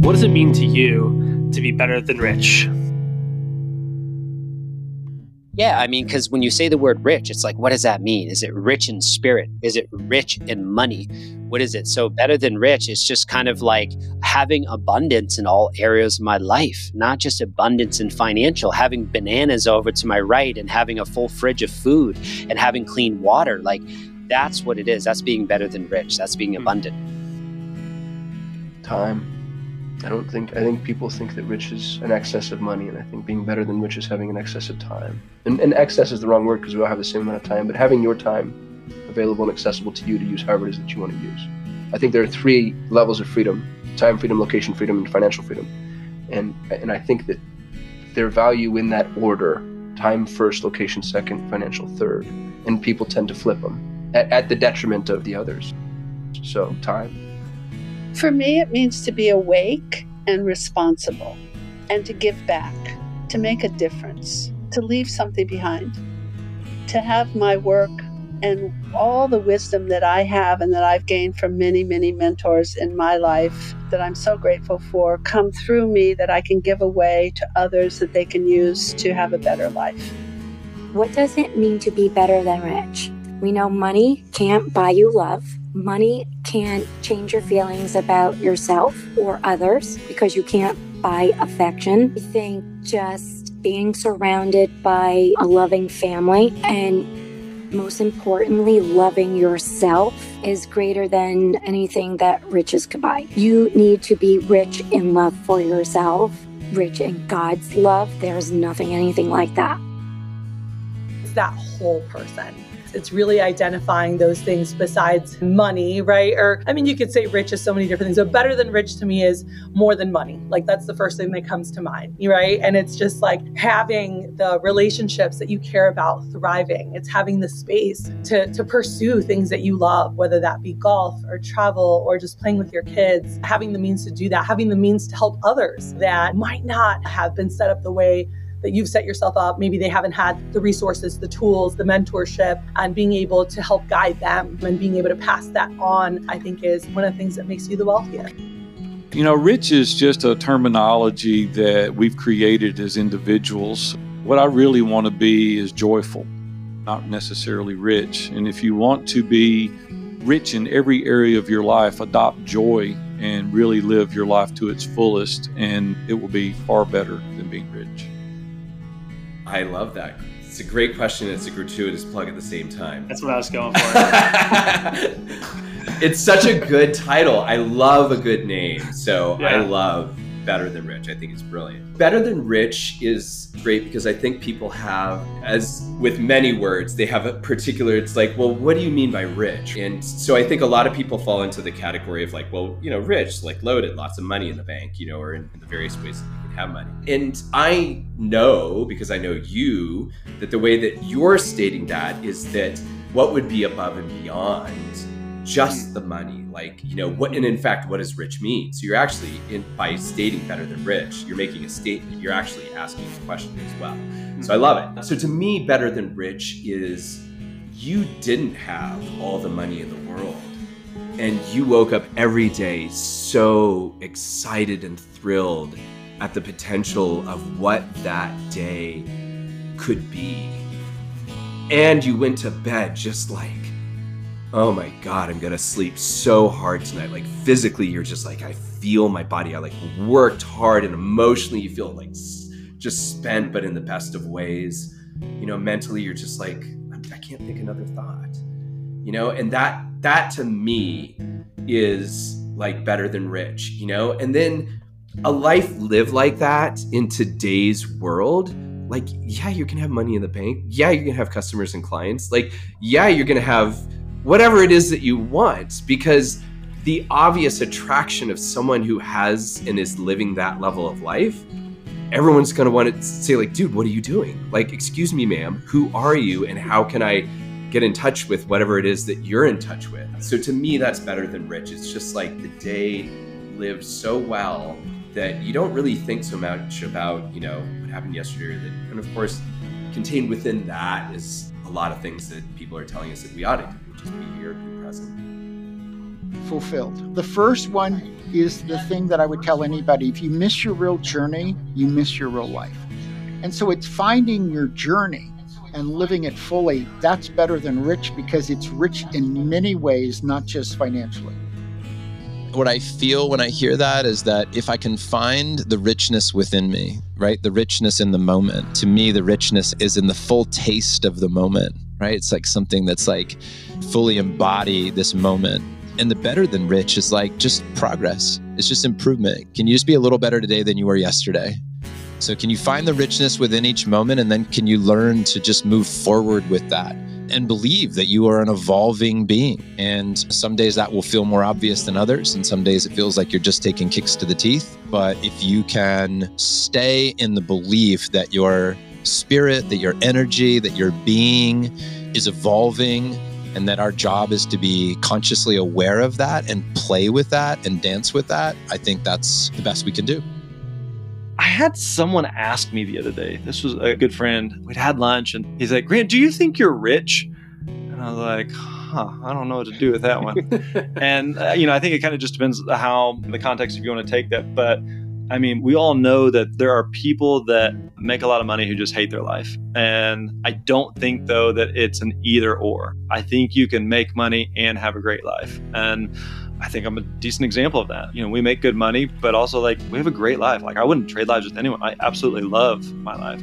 What does it mean to you to be better than rich? Yeah, I mean, because when you say the word rich, it's like, what does that mean? Is it rich in spirit? Is it rich in money? What is it? So, better than rich is just kind of like having abundance in all areas of my life, not just abundance in financial, having bananas over to my right and having a full fridge of food and having clean water. Like, that's what it is. That's being better than rich. That's being hmm. abundant. Time I don't think I think people think that rich is an excess of money, and I think being better than rich is having an excess of time. And, and excess is the wrong word because we all have the same amount of time, but having your time available and accessible to you to use however it is that you want to use. I think there are three levels of freedom: time freedom, location freedom, and financial freedom. And and I think that their value in that order: time first, location second, financial third. And people tend to flip them at, at the detriment of the others. So time. For me, it means to be awake and responsible and to give back, to make a difference, to leave something behind, to have my work and all the wisdom that I have and that I've gained from many, many mentors in my life that I'm so grateful for come through me that I can give away to others that they can use to have a better life. What does it mean to be better than rich? We know money can't buy you love. Money can't change your feelings about yourself or others because you can't buy affection. I think just being surrounded by a loving family and most importantly, loving yourself is greater than anything that riches could buy. You need to be rich in love for yourself, rich in God's love. There's nothing, anything like that. It's that whole person it's really identifying those things besides money, right? Or, I mean, you could say rich is so many different things, but better than rich to me is more than money. Like, that's the first thing that comes to mind, right? And it's just like having the relationships that you care about thriving. It's having the space to, to pursue things that you love, whether that be golf or travel or just playing with your kids, having the means to do that, having the means to help others that might not have been set up the way that you've set yourself up. Maybe they haven't had the resources, the tools, the mentorship, and being able to help guide them and being able to pass that on, I think is one of the things that makes you the wealthiest. You know, rich is just a terminology that we've created as individuals. What I really want to be is joyful, not necessarily rich. And if you want to be rich in every area of your life, adopt joy and really live your life to its fullest, and it will be far better than being rich. I love that. It's a great question. It's a gratuitous plug at the same time. That's what I was going for. it's such a good title. I love a good name. So yeah. I love Better Than Rich. I think it's brilliant. Better Than Rich is great because I think people have, as with many words, they have a particular, it's like, well, what do you mean by rich? And so I think a lot of people fall into the category of like, well, you know, rich, like loaded, lots of money in the bank, you know, or in, in the various ways that you have money. And I know, because I know you, that the way that you're stating that is that what would be above and beyond just the money like you know what and in fact what does rich mean? So you're actually in by stating better than rich you're making a statement you're actually asking a question as well. Hmm. So i love it. So to me better than rich is you didn't have all the money in the world and you woke up every day so excited and thrilled at the potential of what that day could be. And you went to bed just like oh my god i'm gonna sleep so hard tonight. Like physically you're just like i feel my body. I like worked hard and emotionally you feel like just spent but in the best of ways. You know mentally you're just like i can't think another thought. You know and that that to me is like better than rich you know? And then a life lived like that in today's world like yeah you can have money in the bank. Yeah you can have customers and clients. Like yeah you're gonna have whatever it is that you want because the obvious attraction of someone who has and is living that level of life everyone's to want to say like dude what are you doing? Like excuse me ma'am who are you and how can i get in touch with whatever it is that you're in touch with? So to me that's better than rich. It's just like the day lived so well that you don't really think so much about you know what happened yesterday that, and of course contained within that is a lot of things that people are telling us that we ought to do just be here, be present. fulfilled. The first one is the thing that I would tell anybody if you miss your real journey, you miss your real life. And so it's finding your journey and living it fully. That's better than rich because it's rich in many ways, not just financially. What I feel when I hear that is that if I can find the richness within me, right? The richness in the moment. To me, the richness is in the full taste of the moment, right? It's like something that's like fully embody this moment. And the better than rich is like just progress. It's just improvement. Can you just be a little better today than you were yesterday? So, can you find the richness within each moment? And then can you learn to just move forward with that and believe that you are an evolving being? And some days that will feel more obvious than others. And some days it feels like you're just taking kicks to the teeth. But if you can stay in the belief that your spirit, that your energy, that your being is evolving, and that our job is to be consciously aware of that and play with that and dance with that, I think that's the best we can do. I had someone ask me the other day. This was a good friend. We'd had lunch, and he's like, "Grant, do you think you're rich?" And I was like, "Huh, I don't know what to do with that one." and uh, you know, I think it kind of just depends how the context if you want to take that. But I mean, we all know that there are people that make a lot of money who just hate their life. And I don't think, though, that it's an either or. I think you can make money and have a great life. And I think I'm a decent example of that. You know, we make good money, but also like we have a great life. Like I wouldn't trade lives with anyone. I absolutely love my life.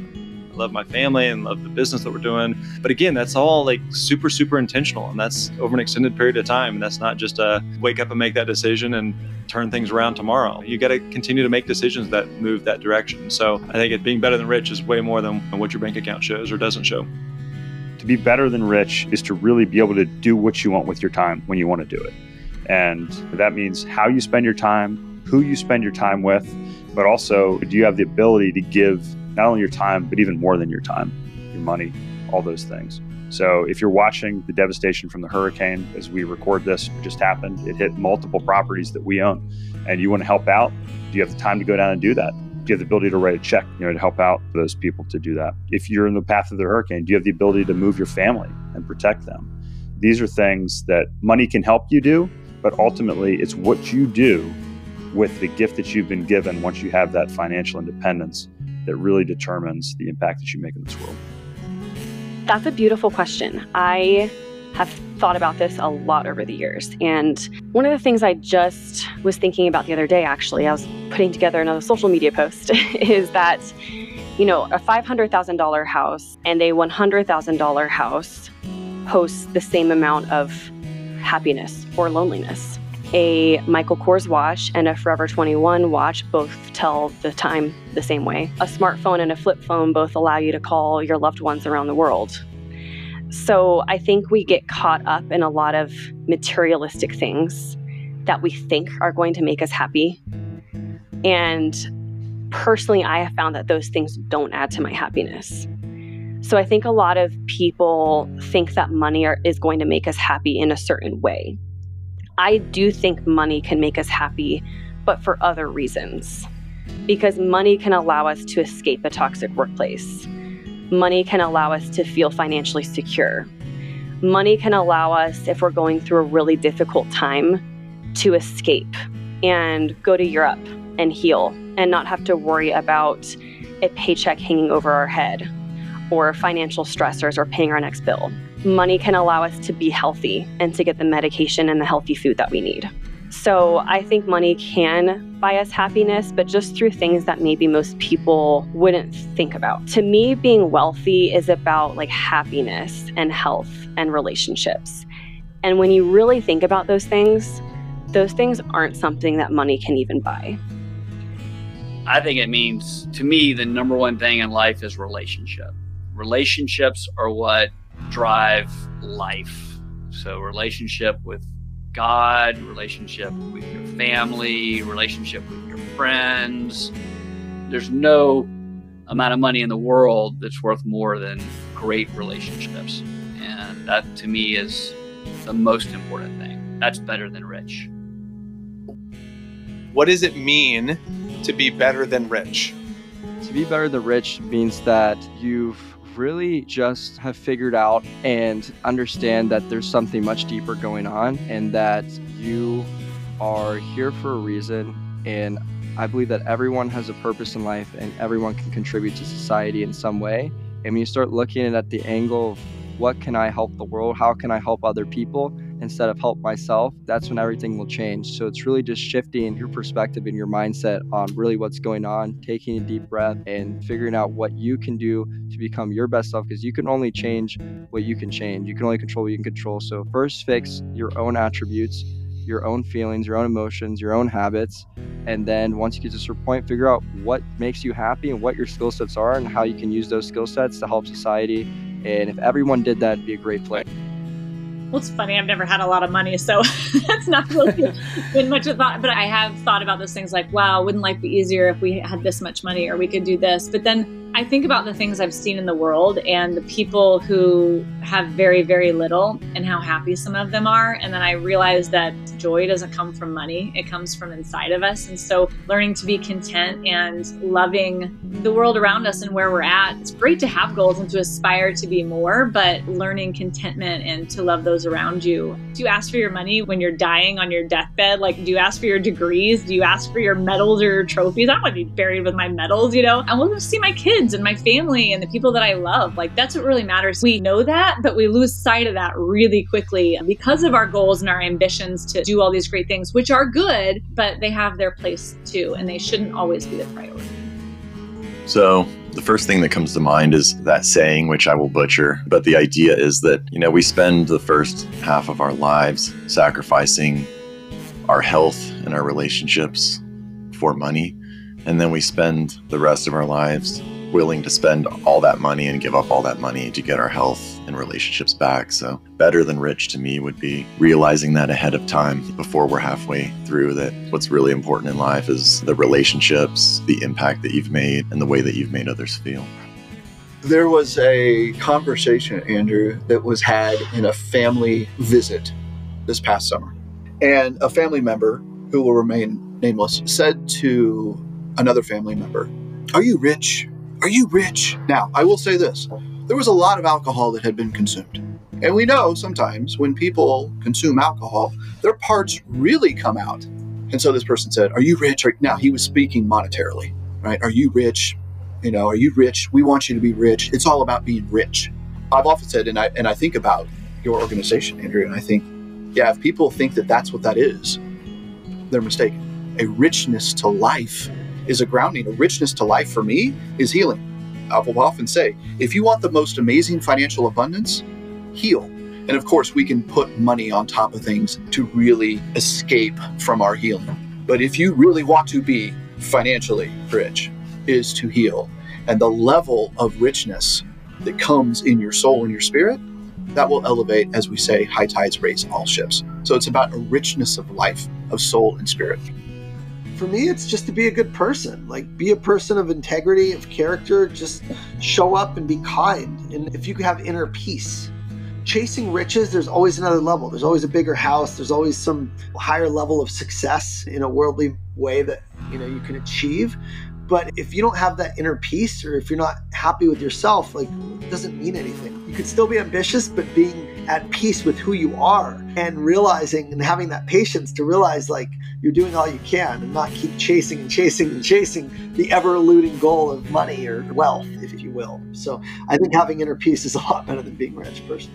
I love my family and love the business that we're doing. But again, that's all like super, super intentional. And that's over an extended period of time. And that's not just a wake up and make that decision and turn things around tomorrow. You got to continue to make decisions that move that direction. So I think it being better than rich is way more than what your bank account shows or doesn't show. To be better than rich is to really be able to do what you want with your time when you want to do it. And that means how you spend your time, who you spend your time with, but also do you have the ability to give not only your time, but even more than your time, your money, all those things. So if you're watching the devastation from the hurricane as we record this, it just happened, it hit multiple properties that we own, and you want to help out, do you have the time to go down and do that? Do you have the ability to write a check, you know, to help out those people to do that? If you're in the path of the hurricane, do you have the ability to move your family and protect them? These are things that money can help you do, but ultimately it's what you do with the gift that you've been given once you have that financial independence that really determines the impact that you make in this world. That's a beautiful question. I have thought about this a lot over the years. And one of the things I just was thinking about the other day, actually, I was putting together another social media post, is that, you know, a $500,000 house and a $100,000 house hosts the same amount of happiness or loneliness. A Michael Kors watch and a Forever 21 watch both tell the time the same way. A smartphone and a flip phone both allow you to call your loved ones around the world. So I think we get caught up in a lot of materialistic things that we think are going to make us happy. And personally, I have found that those things don't add to my happiness. So I think a lot of people think that money are, is going to make us happy in a certain way. I do think money can make us happy, but for other reasons. Because money can allow us to escape a toxic workplace. Money can allow us to feel financially secure. Money can allow us, if we're going through a really difficult time, to escape and go to Europe and heal and not have to worry about a paycheck hanging over our head or financial stressors or paying our next bill. Money can allow us to be healthy and to get the medication and the healthy food that we need. So I think money can buy us happiness, but just through things that maybe most people wouldn't think about. To me, being wealthy is about like happiness and health and relationships. And when you really think about those things, those things aren't something that money can even buy. I think it means to me the number one thing in life is relationship relationships are what drive life. So, relationship with God, relationship with your family, relationship with your friends. There's no amount of money in the world that's worth more than great relationships. And that to me is the most important thing. That's better than rich. What does it mean to be better than rich? To be better than rich means that you've really just have figured out and understand that there's something much deeper going on and that you are here for a reason. And I believe that everyone has a purpose in life and everyone can contribute to society in some way. And when you start looking at the angle of what can I help the world? How can I help other people instead of help myself? That's when everything will change. So it's really just shifting your perspective and your mindset on really what's going on, taking a deep breath and figuring out what you can do to become your best self because you can only change what you can change. You can only control what you can control. So first fix your own attributes, your own feelings, your own emotions, your own habits. And then once you get to a certain point, figure out what makes you happy and what your skill sets are and how you can use those skill sets to help society and if everyone did that, it'd be a great place. Well, it's funny. I've never had a lot of money, so that's not really been much of a thought. But I have thought about those things like, wow, wouldn't life be easier if we had this much money or we could do this? But then I think about the things I've seen in the world and the people who have very, very little and how happy some of them are. And then I realize that joy doesn't come from money, it comes from inside of us. And so learning to be content and loving the world around us and where we're at, it's great to have goals and to aspire to be more, but learning contentment and to love those around you. Do you ask for your money when you're dying on your deathbed? Like, do you ask for your degrees? Do you ask for your medals or your trophies? I want to be buried with my medals, you know? I want to see my kids kids and my family and the people that I love. Like that's what really matters. We know that, but we lose sight of that really quickly because of our goals and our ambitions to do all these great things, which are good, but they have their place too, and they shouldn't always be the priority. So, the first thing that comes to mind is that saying, which I will butcher, but the idea is that, you know, we spend the first half of our lives sacrificing our health and our relationships for money. And then we spend the rest of our lives willing to spend all that money and give up all that money to get our health and relationships back. So, better than rich to me would be realizing that ahead of time before we're halfway through that what's really important in life is the relationships, the impact that you've made, and the way that you've made others feel. There was a conversation, Andrew, that was had in a family visit this past summer. And a family member who will remain nameless said to another family member, Are you rich? Are you rich? Now, I will say this there was a lot of alcohol that had been consumed. And we know sometimes when people consume alcohol, their parts really come out. And so this person said, Are you rich? Now, he was speaking monetarily, right? Are you rich? You know, are you rich? We want you to be rich. It's all about being rich. I've often said, and I, and I think about your organization, Andrew, and I think, yeah, if people think that that's what that is, they're mistaken. A richness to life is a grounding. A richness to life for me is healing. I will often say, if you want the most amazing financial abundance, heal. And of course, we can put money on top of things to really escape from our healing. But if you really want to be financially rich, is to heal. And the level of richness that comes in your soul and your spirit, that will elevate, as we say, high tides raise all ships. So it's about a richness of life, of soul and spirit for me, it's just to be a good person. Like, be a person of integrity, of character. Just show up and be kind. And if you have inner peace, chasing riches, there's always another level. There's always a bigger house. There's always some higher level of success in a worldly way that you know you can achieve. But if you don't have that inner peace, or if you're not happy with yourself, like it doesn't mean anything. You could still be ambitious, but being at peace with who you are and realizing and having that patience to realize like you're doing all you can and not keep chasing and chasing and chasing the ever eluding goal of money or wealth, if you will. So I think having inner peace is a lot better than being rich person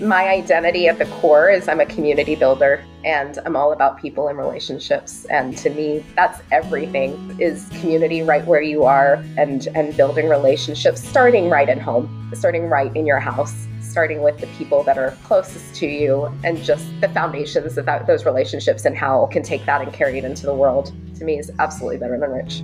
my identity at the core is I'm a community builder and I'm all about people and relationships. And to me, that's everything is community right where you are and, and building relationships, starting right at home, starting right in your house, starting with the people that are closest to you and just the foundations of that, those relationships and how can take that and carry it into the world to me is absolutely better than rich.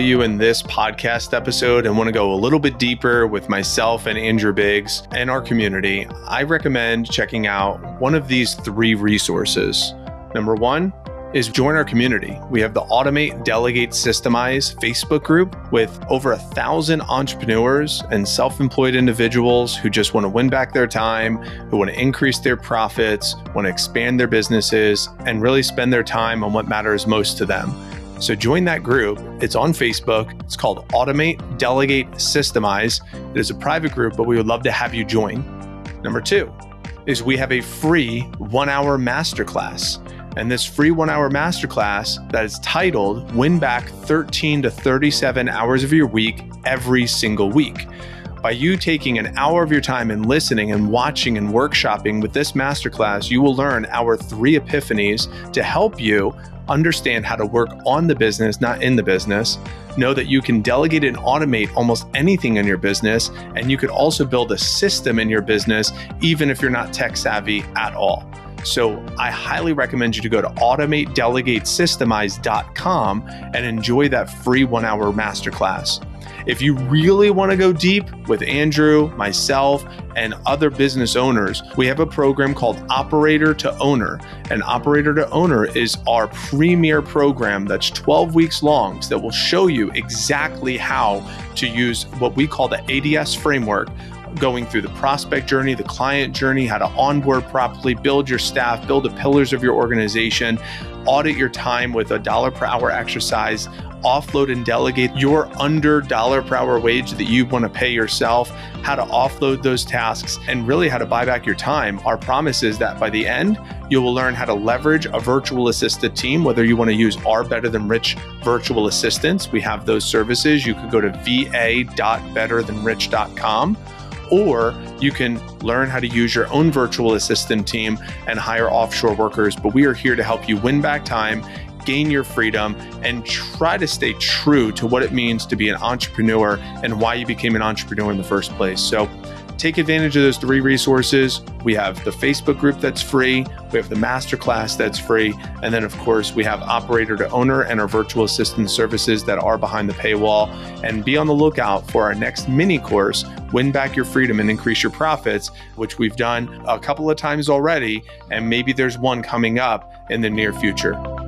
Value in this podcast episode and want to go a little bit deeper with myself and Andrew Biggs and our community, I recommend checking out one of these three resources. Number one, is join our community. We have the Automate, Delegate, Systemize Facebook group with over a thousand entrepreneurs and self employed individuals who just want to win back their time, who want to increase their profits, want to expand their businesses, and really spend their time on what matters most to them. So join that group. It's on Facebook. It's called Automate, Delegate, Systemize. It is a private group, but we would love to have you join. Number two is we have a free one hour masterclass. And this free one hour masterclass that is titled Win Back 13 to 37 Hours of Your Week Every Single Week. By you taking an hour of your time and listening and watching and workshopping with this masterclass, you will learn our three epiphanies to help you understand how to work on the business, not in the business. Know that you can delegate and automate almost anything in your business, and you could also build a system in your business, even if you're not tech savvy at all. So I highly recommend you to go to automatedelegatesystemize.com and enjoy that free one hour masterclass. If you really want to go deep with Andrew, myself, and other business owners, we have a program called Operator to Owner. And Operator to Owner is our premier program that's 12 weeks long that will show you exactly how to use what we call the ADS framework going through the prospect journey, the client journey, how to onboard properly, build your staff, build the pillars of your organization, audit your time with a dollar per hour exercise, offload and delegate your under dollar per hour wage that you want to pay yourself, how to offload those tasks, and really how to buy back your time. Our promise is that by the end, you will learn how to leverage a virtual assisted team, whether you want to use our Better Than Rich virtual assistants. We have those services. You could go to va.betterthanrich.com or you can learn how to use your own virtual assistant team and hire offshore workers. But we are here to help you win back time, gain your freedom, and try to stay true to what it means to be an entrepreneur and why you became an entrepreneur in the first place. So, take advantage of those three resources. We have the Facebook group that's free, we have the masterclass that's free, and then, of course, we have Operator to Owner and our virtual assistant services that are behind the paywall. And be on the lookout for our next mini course, Win Back Your Freedom and Increase Your Profits, which we've done a couple of times already, and maybe there's one coming up in the near future.